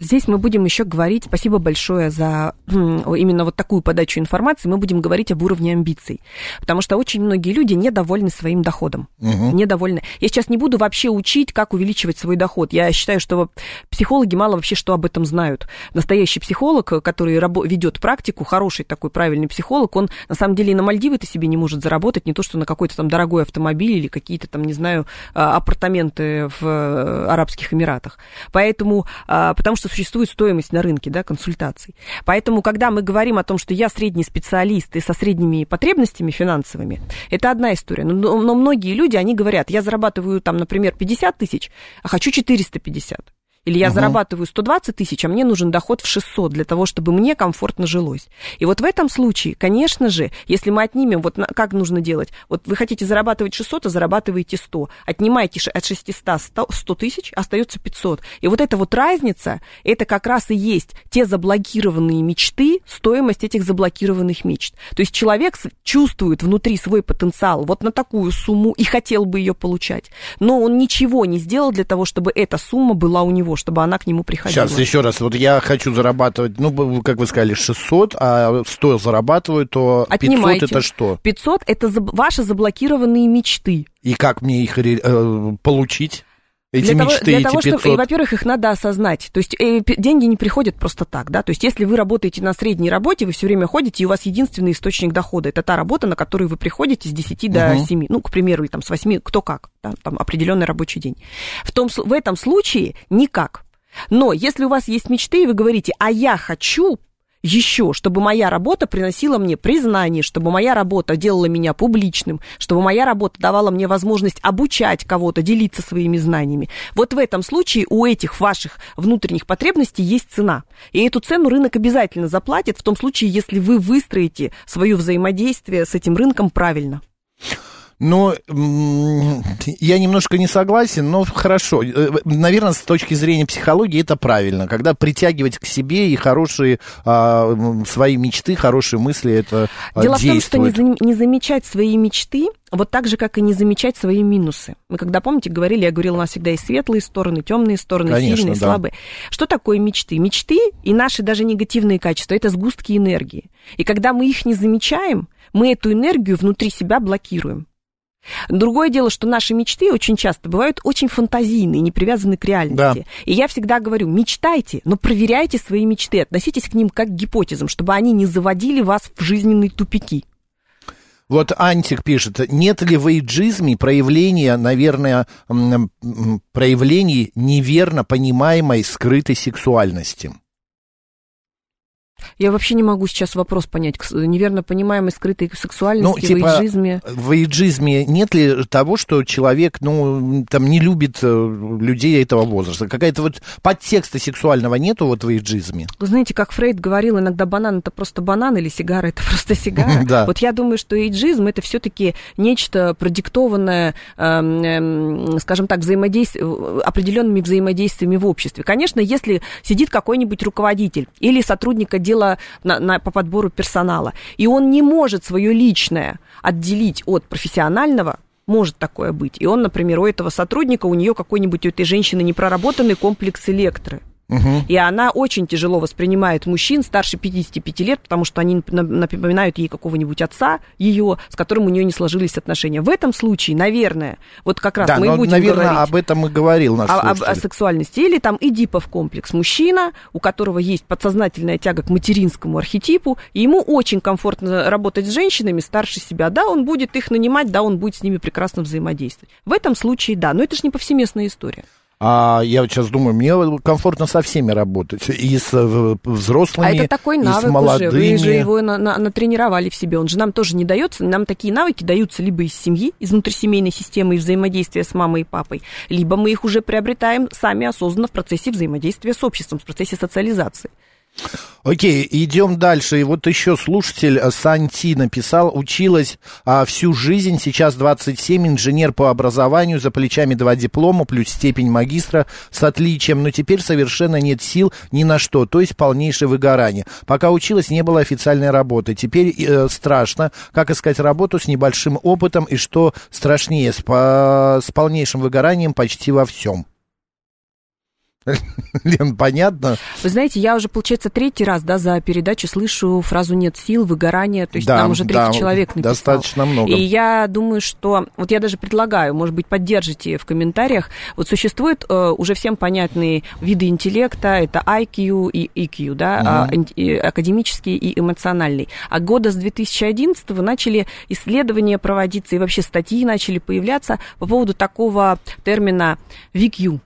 Здесь мы будем еще говорить, спасибо большое за именно вот такую подачу информации, мы будем говорить об уровне амбиций. Потому что очень многие люди недовольны своим доходом. Угу. Недовольны. Я сейчас не буду вообще учить, как увеличивать свой доход. Я считаю, что психологи мало вообще что об этом знают. Настоящий психолог, который ведет практику, хороший такой правильный психолог, он на самом деле и на Мальдивы-то себе не может заработать, не то что на какой-то там дорогой автомобиль или какие-то там, не знаю, а, апартаменты в э, Арабских Эмиратах. Поэтому, а, потому что что существует стоимость на рынке да, консультаций. Поэтому, когда мы говорим о том, что я средний специалист и со средними потребностями финансовыми, это одна история. Но, но многие люди, они говорят, я зарабатываю там, например, 50 тысяч, а хочу 450. Или я угу. зарабатываю 120 тысяч, а мне нужен доход в 600 для того, чтобы мне комфортно жилось. И вот в этом случае, конечно же, если мы отнимем, вот как нужно делать? Вот вы хотите зарабатывать 600, а зарабатываете 100. Отнимаете от 600 100 тысяч, остается 500. И вот эта вот разница, это как раз и есть те заблокированные мечты, стоимость этих заблокированных мечт. То есть человек чувствует внутри свой потенциал вот на такую сумму и хотел бы ее получать, но он ничего не сделал для того, чтобы эта сумма была у него него, чтобы она к нему приходила. Сейчас еще раз, вот я хочу зарабатывать, ну, как вы сказали, 600, а 100 зарабатываю, то 500 Отнимайте. это что? 500 это ваши заблокированные мечты. И как мне их э, получить? Эти для мечты, того, для эти того, 500? чтобы, и, во-первых, их надо осознать. То есть э, деньги не приходят просто так, да. То есть если вы работаете на средней работе, вы все время ходите, и у вас единственный источник дохода это та работа, на которую вы приходите с 10 до Мгм. 7, ну, к примеру, или там с 8, кто как, да, там определенный рабочий день. В, том, в этом случае никак. Но если у вас есть мечты, и вы говорите, а я хочу еще, чтобы моя работа приносила мне признание, чтобы моя работа делала меня публичным, чтобы моя работа давала мне возможность обучать кого-то, делиться своими знаниями. Вот в этом случае у этих ваших внутренних потребностей есть цена. И эту цену рынок обязательно заплатит в том случае, если вы выстроите свое взаимодействие с этим рынком правильно. Ну, я немножко не согласен, но хорошо. Наверное, с точки зрения психологии это правильно. Когда притягивать к себе и хорошие а, свои мечты, хорошие мысли, это а, Дело в том, что не, действует. не замечать свои мечты, вот так же, как и не замечать свои минусы. Мы когда, помните, говорили, я говорила, у нас всегда есть светлые стороны, темные стороны, Конечно, сильные, да. слабые. Что такое мечты? Мечты и наши даже негативные качества – это сгустки энергии. И когда мы их не замечаем, мы эту энергию внутри себя блокируем. Другое дело, что наши мечты очень часто бывают очень фантазийные, не привязаны к реальности. И я всегда говорю, мечтайте, но проверяйте свои мечты, относитесь к ним как к гипотезам, чтобы они не заводили вас в жизненные тупики. Вот Антик пишет, нет ли в эйджизме проявления, наверное, проявлений неверно понимаемой скрытой сексуальности? Я вообще не могу сейчас вопрос понять. Неверно понимаемой скрытой Ну, сексуальности типа, в эйджизме. в эйджизме нет ли того, что человек, ну, там, не любит э, людей этого возраста? Какая-то вот подтекста сексуального нету вот в эйджизме? Вы знаете, как Фрейд говорил, иногда банан это просто банан или сигара это просто сигара. Да. Вот я думаю, что эйджизм это все-таки нечто продиктованное, эм, эм, скажем так, взаимодействие, определенными взаимодействиями в обществе. Конечно, если сидит какой-нибудь руководитель или сотрудник отдела на- на- по подбору персонала, и он не может свое личное отделить от профессионального, может такое быть. И он, например, у этого сотрудника, у нее какой-нибудь, у этой женщины непроработанный комплекс электры. И она очень тяжело воспринимает мужчин старше 55 лет, потому что они нап- напоминают ей какого-нибудь отца ее, с которым у нее не сложились отношения. В этом случае, наверное, вот как раз да, мы но, будем наверное, говорить об этом и говорил наш о, об- о сексуальности. Или там Эдипов комплекс. Мужчина, у которого есть подсознательная тяга к материнскому архетипу, и ему очень комфортно работать с женщинами старше себя. Да, он будет их нанимать, да, он будет с ними прекрасно взаимодействовать. В этом случае, да, но это же не повсеместная история. А я вот сейчас думаю, мне комфортно со всеми работать. И с э, взрослыми, А это такой и с навык молодыми. уже. Вы же его на- на- натренировали в себе. Он же нам тоже не дается. Нам такие навыки даются либо из семьи, из внутрисемейной системы и взаимодействия с мамой и папой, либо мы их уже приобретаем сами осознанно в процессе взаимодействия с обществом, в процессе социализации. Окей, идем дальше. И вот еще слушатель э, Санти написал, училась а, всю жизнь, сейчас 27, инженер по образованию, за плечами два диплома, плюс степень магистра с отличием, но теперь совершенно нет сил ни на что, то есть полнейшее выгорание. Пока училась, не было официальной работы. Теперь э, страшно, как искать работу с небольшим опытом и что страшнее, с, по- с полнейшим выгоранием почти во всем. Лен, понятно? Вы знаете, я уже, получается, третий раз, да, за передачу слышу фразу «нет сил», «выгорание», то есть Да, нам уже третий да, человек написал. достаточно много. И я думаю, что, вот я даже предлагаю, может быть, поддержите в комментариях, вот существуют э, уже всем понятные виды интеллекта, это IQ и EQ, да, и академический и эмоциональный. А года с 2011 начали исследования проводиться и вообще статьи начали появляться по поводу такого термина VQ.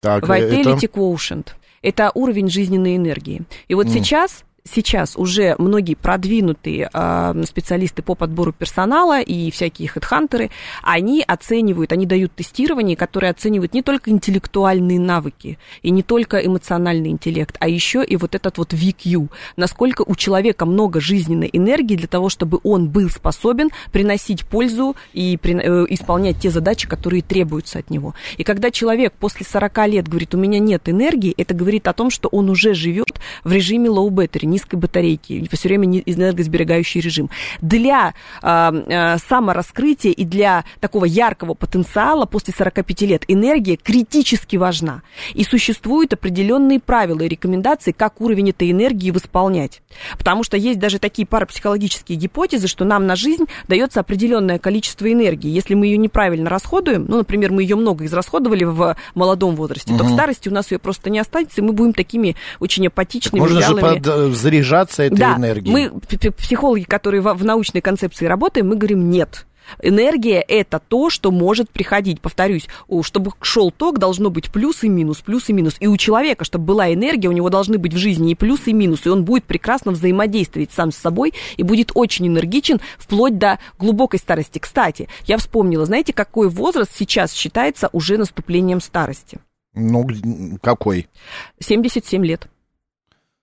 Так, Vitality это- Quotient. Это уровень жизненной энергии. И вот сейчас сейчас уже многие продвинутые э, специалисты по подбору персонала и всякие хедхантеры, они оценивают, они дают тестирование, которое оценивает не только интеллектуальные навыки и не только эмоциональный интеллект, а еще и вот этот вот VQ, насколько у человека много жизненной энергии для того, чтобы он был способен приносить пользу и э, исполнять те задачи, которые требуются от него. И когда человек после 40 лет говорит, у меня нет энергии, это говорит о том, что он уже живет в режиме low battery, низкой батарейки, все время энергосберегающий режим. Для э, самораскрытия и для такого яркого потенциала после 45 лет энергия критически важна. И существуют определенные правила и рекомендации, как уровень этой энергии восполнять. Потому что есть даже такие парапсихологические гипотезы, что нам на жизнь дается определенное количество энергии. Если мы ее неправильно расходуем, ну, например, мы ее много израсходовали в молодом возрасте, угу. то в старости у нас ее просто не останется, и мы будем такими очень апатичными, так Можно вялыми. же под, э, заряжаться этой да, энергией. мы, психологи, которые в научной концепции работаем, мы говорим нет. Энергия – это то, что может приходить. Повторюсь, чтобы шел ток, должно быть плюс и минус, плюс и минус. И у человека, чтобы была энергия, у него должны быть в жизни и плюс, и минус. И он будет прекрасно взаимодействовать сам с собой и будет очень энергичен вплоть до глубокой старости. Кстати, я вспомнила, знаете, какой возраст сейчас считается уже наступлением старости? Ну, какой? 77 лет.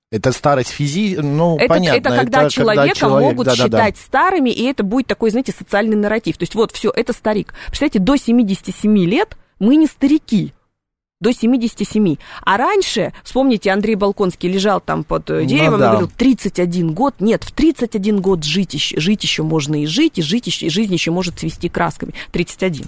Это старость физи, ну, это, понятно. Это когда это человека когда человек, могут да, считать да, да. старыми, и это будет такой, знаете, социальный нарратив. То есть вот, все, это старик. Представляете, до 77 лет мы не старики. До 77. А раньше, вспомните, Андрей Балконский лежал там под э, ну деревом ну, да. и говорил, 31 год. Нет, в 31 год жить еще, жить еще можно и жить, и жить еще, и жизнь еще может цвести красками. 31.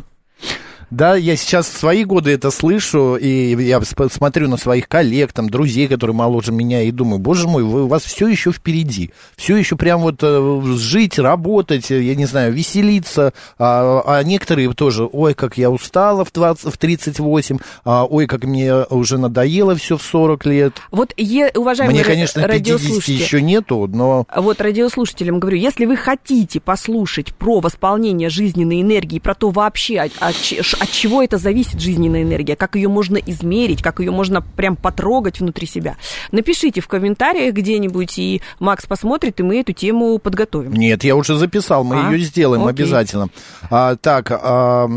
Да, я сейчас в свои годы это слышу, и я смотрю на своих коллег, там, друзей, которые моложе меня, и думаю, боже мой, вы, у вас все еще впереди. Все еще прям вот э, жить, работать, я не знаю, веселиться. А, а некоторые тоже, ой, как я устала в, 20, в 38, а, ой, как мне уже надоело все в 40 лет. Вот, е, уважаемые Мне, конечно, 50 еще нету, но... Вот радиослушателям говорю, если вы хотите послушать про восполнение жизненной энергии, про то вообще, от, от, от чего это зависит жизненная энергия, как ее можно измерить, как ее можно прям потрогать внутри себя. Напишите в комментариях где-нибудь, и Макс посмотрит, и мы эту тему подготовим. Нет, я уже записал, мы а? ее сделаем Окей. обязательно. А, так, а,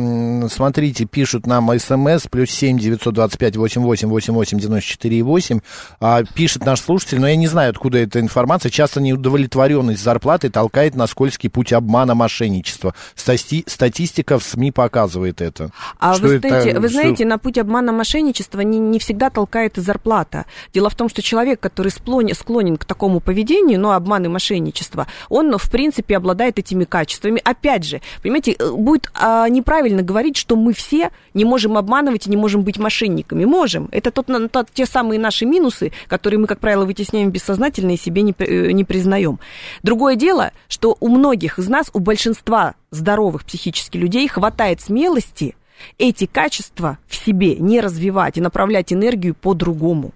смотрите, пишут нам смс, плюс пять восемь восемь восемь восемь девяносто четыре восемь. А, пишет наш слушатель, но я не знаю, откуда эта информация. Часто неудовлетворенность зарплаты толкает на скользкий путь обмана мошенничества. Стати- статистика в СМИ показывает это. А что вы, знаете, это, вы знаете, на путь обмана мошенничества не, не всегда толкает и зарплата. Дело в том, что человек, который склонен, склонен к такому поведению, ну, обман и мошенничество, он, в принципе, обладает этими качествами. Опять же, понимаете, э, будет а, неправильно говорить, что мы все не можем обманывать и не можем быть мошенниками. Можем. Это тот, тот, те самые наши минусы, которые мы, как правило, вытесняем бессознательно и себе не, э, не признаем. Другое дело, что у многих из нас, у большинства здоровых психически людей хватает смелости эти качества в себе не развивать и направлять энергию по-другому.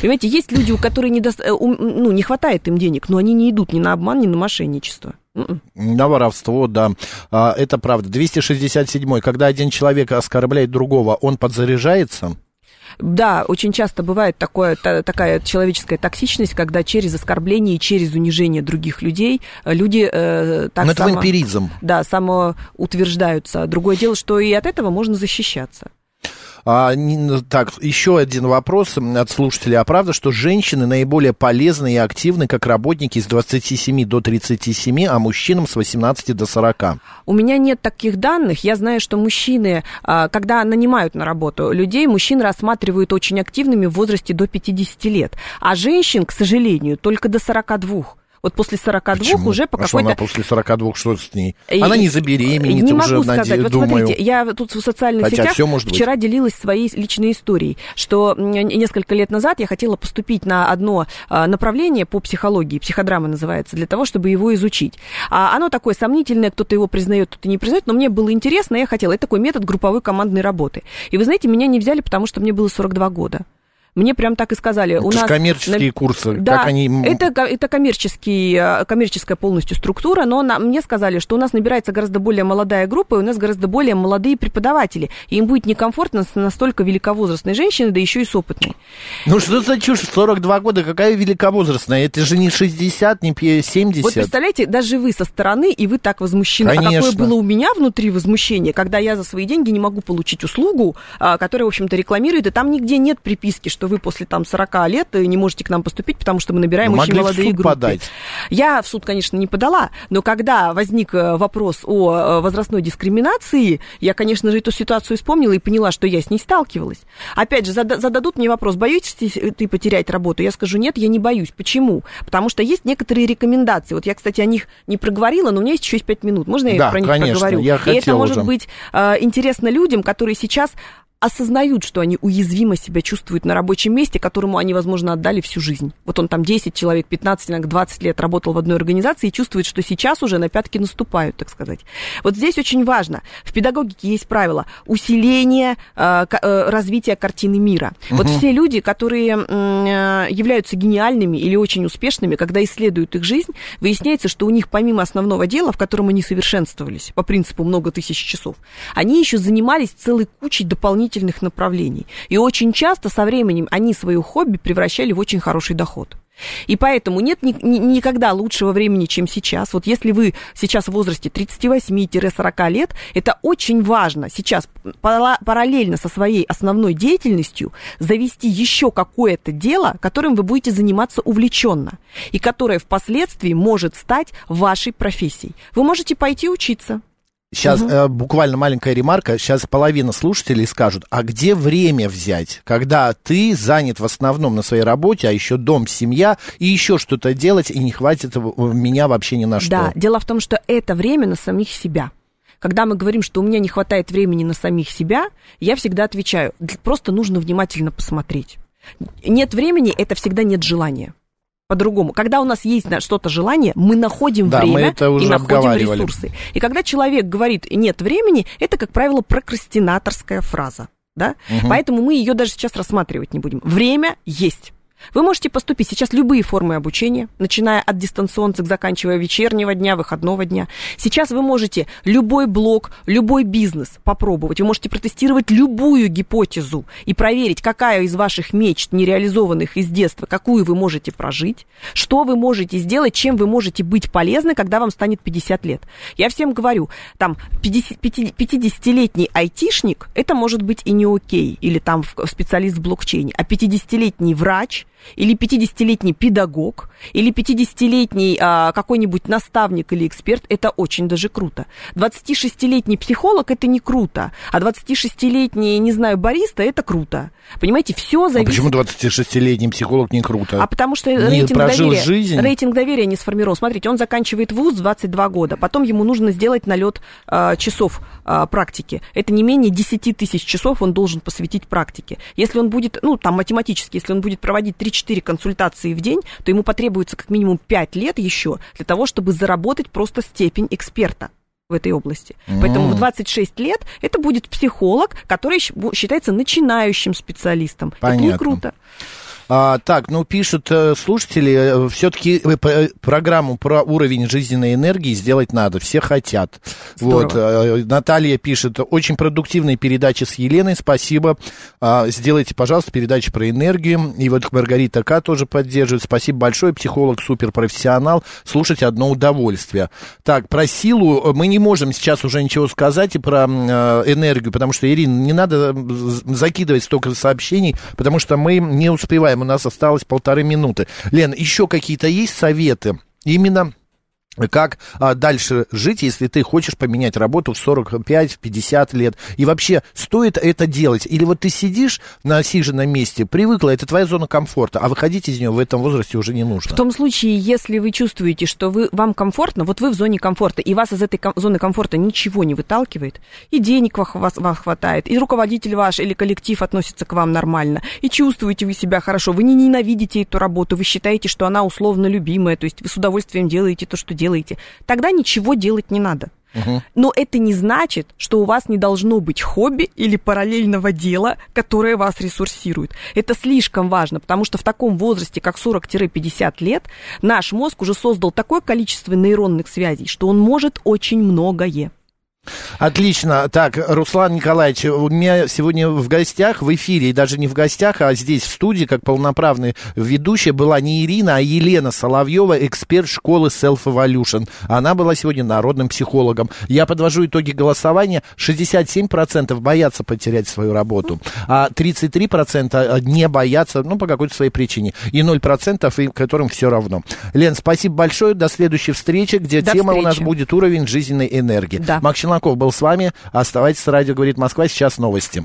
Понимаете, есть люди, у которых не, до... Э, ну, не хватает им денег, но они не идут ни на обман, ни на мошенничество. М-м. На воровство, да. А, это правда. 267-й. Когда один человек оскорбляет другого, он подзаряжается? Да, очень часто бывает такое, та, такая человеческая токсичность, когда через оскорбление и через унижение других людей э, люди э, так Но само, это вампиризм. Да, самоутверждаются. Другое дело, что и от этого можно защищаться. А, ну, так, еще один вопрос от слушателя. А правда, что женщины наиболее полезны и активны как работники с 27 до 37, а мужчинам с 18 до 40? У меня нет таких данных. Я знаю, что мужчины, а, когда нанимают на работу людей, мужчин рассматривают очень активными в возрасте до 50 лет, а женщин, к сожалению, только до 42. Вот после 42 Почему? уже по а какой-то... она после 42, что с ней? Она не забеременеет Не уже, могу сказать. Наде... Вот думаю. смотрите, я тут в социальных Хотя сетях все может вчера быть. делилась своей личной историей, что несколько лет назад я хотела поступить на одно а, направление по психологии, психодрама называется, для того, чтобы его изучить. А оно такое сомнительное, кто-то его признает, кто-то не признает, но мне было интересно, я хотела. Это такой метод групповой командной работы. И вы знаете, меня не взяли, потому что мне было 42 года. Мне прям так и сказали. Это у нас коммерческие курсы. Да, как они... это, это коммерческий, э, коммерческая полностью структура, но на, мне сказали, что у нас набирается гораздо более молодая группа, и у нас гораздо более молодые преподаватели. И им будет некомфортно с настолько великовозрастной женщиной, да еще и с опытной. Ну что за чушь? 42 года, какая великовозрастная? Это же не 60, не 70. Вот представляете, даже вы со стороны, и вы так возмущены. Конечно. А какое было у меня внутри возмущение, когда я за свои деньги не могу получить услугу, а, которая, в общем-то, рекламирует, и там нигде нет приписки, что вы после там 40 лет не можете к нам поступить, потому что мы набираем ну, очень молодые группы. Подать. Я в суд, конечно, не подала, но когда возник э, вопрос о э, возрастной дискриминации, я, конечно же, эту ситуацию вспомнила и поняла, что я с ней сталкивалась. Опять же, зададут мне вопрос, боитесь ты потерять работу? Я скажу, нет, я не боюсь. Почему? Потому что есть некоторые рекомендации. Вот я, кстати, о них не проговорила, но у меня есть еще есть 5 минут. Можно я да, про них конечно, проговорю? Я и это может уже. быть э, интересно людям, которые сейчас осознают, что они уязвимо себя чувствуют на рабочем месте, которому они, возможно, отдали всю жизнь. Вот он там 10 человек, 15, иногда 20 лет работал в одной организации и чувствует, что сейчас уже на пятки наступают, так сказать. Вот здесь очень важно. В педагогике есть правило усиления э, э, развития картины мира. Угу. Вот все люди, которые э, являются гениальными или очень успешными, когда исследуют их жизнь, выясняется, что у них помимо основного дела, в котором они совершенствовались по принципу много тысяч часов, они еще занимались целой кучей дополнительных дополнительных направлений. И очень часто со временем они свое хобби превращали в очень хороший доход. И поэтому нет ни, ни, никогда лучшего времени, чем сейчас. Вот если вы сейчас в возрасте 38-40 лет, это очень важно сейчас параллельно со своей основной деятельностью завести еще какое-то дело, которым вы будете заниматься увлеченно, и которое впоследствии может стать вашей профессией. Вы можете пойти учиться, Сейчас угу. э, буквально маленькая ремарка. Сейчас половина слушателей скажут, а где время взять, когда ты занят в основном на своей работе, а еще дом, семья, и еще что-то делать, и не хватит меня вообще ни на что. Да, дело в том, что это время на самих себя. Когда мы говорим, что у меня не хватает времени на самих себя, я всегда отвечаю, просто нужно внимательно посмотреть. Нет времени, это всегда нет желания по-другому. Когда у нас есть что-то желание, мы находим да, время мы это уже и находим ресурсы. И когда человек говорит нет времени, это, как правило, прокрастинаторская фраза. Да? Угу. Поэтому мы ее даже сейчас рассматривать не будем. Время есть. Вы можете поступить сейчас любые формы обучения, начиная от дистанционных, заканчивая вечернего дня, выходного дня. Сейчас вы можете любой блог, любой бизнес попробовать. Вы можете протестировать любую гипотезу и проверить, какая из ваших мечт, нереализованных из детства, какую вы можете прожить, что вы можете сделать, чем вы можете быть полезны, когда вам станет 50 лет. Я всем говорю, там 50-летний айтишник, это может быть и не окей, или там специалист в блокчейне, а 50-летний врач, или 50-летний педагог, или 50-летний а, какой-нибудь наставник или эксперт, это очень даже круто. 26-летний психолог это не круто, а 26-летний, не знаю, бариста это круто. Понимаете, все а зависит... А почему 26-летний психолог не круто? А потому что не рейтинг доверия, жизнь. рейтинг доверия не сформирован. Смотрите, он заканчивает вуз 22 года, потом ему нужно сделать налет а, часов а, практики. Это не менее 10 тысяч часов он должен посвятить практике. Если он будет, ну, там математически, если он будет проводить 3-4 консультации в день, то ему потребуется как минимум 5 лет еще для того, чтобы заработать просто степень эксперта в этой области. Mm. Поэтому в 26 лет это будет психолог, который считается начинающим специалистом. Понятно. Это не круто. А, так, ну, пишут э, слушатели, э, все-таки э, программу про уровень жизненной энергии сделать надо, все хотят. Здорово. Вот, Наталья пишет, очень продуктивная передача с Еленой, спасибо. А, сделайте, пожалуйста, передачу про энергию. И вот Маргарита К. тоже поддерживает. Спасибо большое, психолог, суперпрофессионал. Слушать одно удовольствие. Так, про силу мы не можем сейчас уже ничего сказать и про энергию, потому что, Ирина, не надо закидывать столько сообщений, потому что мы не успеваем у нас осталось полторы минуты. Лен, еще какие-то есть советы? Именно как а, дальше жить, если ты хочешь поменять работу в 45-50 лет. И вообще, стоит это делать? Или вот ты сидишь на сиженном месте, привыкла, это твоя зона комфорта, а выходить из нее в этом возрасте уже не нужно. В том случае, если вы чувствуете, что вы, вам комфортно, вот вы в зоне комфорта, и вас из этой ком- зоны комфорта ничего не выталкивает, и денег вас, вам хватает, и руководитель ваш или коллектив относится к вам нормально, и чувствуете вы себя хорошо, вы не ненавидите эту работу, вы считаете, что она условно любимая, то есть вы с удовольствием делаете то, что делаете, делаете, тогда ничего делать не надо. Угу. Но это не значит, что у вас не должно быть хобби или параллельного дела, которое вас ресурсирует. Это слишком важно, потому что в таком возрасте, как 40-50 лет, наш мозг уже создал такое количество нейронных связей, что он может очень многое. Отлично. Так, Руслан Николаевич, у меня сегодня в гостях, в эфире, и даже не в гостях, а здесь в студии, как полноправный ведущая, была не Ирина, а Елена Соловьева, эксперт школы Self Evolution. Она была сегодня народным психологом. Я подвожу итоги голосования. 67% боятся потерять свою работу, а 33% не боятся, ну, по какой-то своей причине. И 0%, которым все равно. Лен, спасибо большое. До следующей встречи, где До тема встречи. у нас будет уровень жизненной энергии. Да. Макс Челноков был с вами. Оставайтесь с радио «Говорит Москва». Сейчас новости.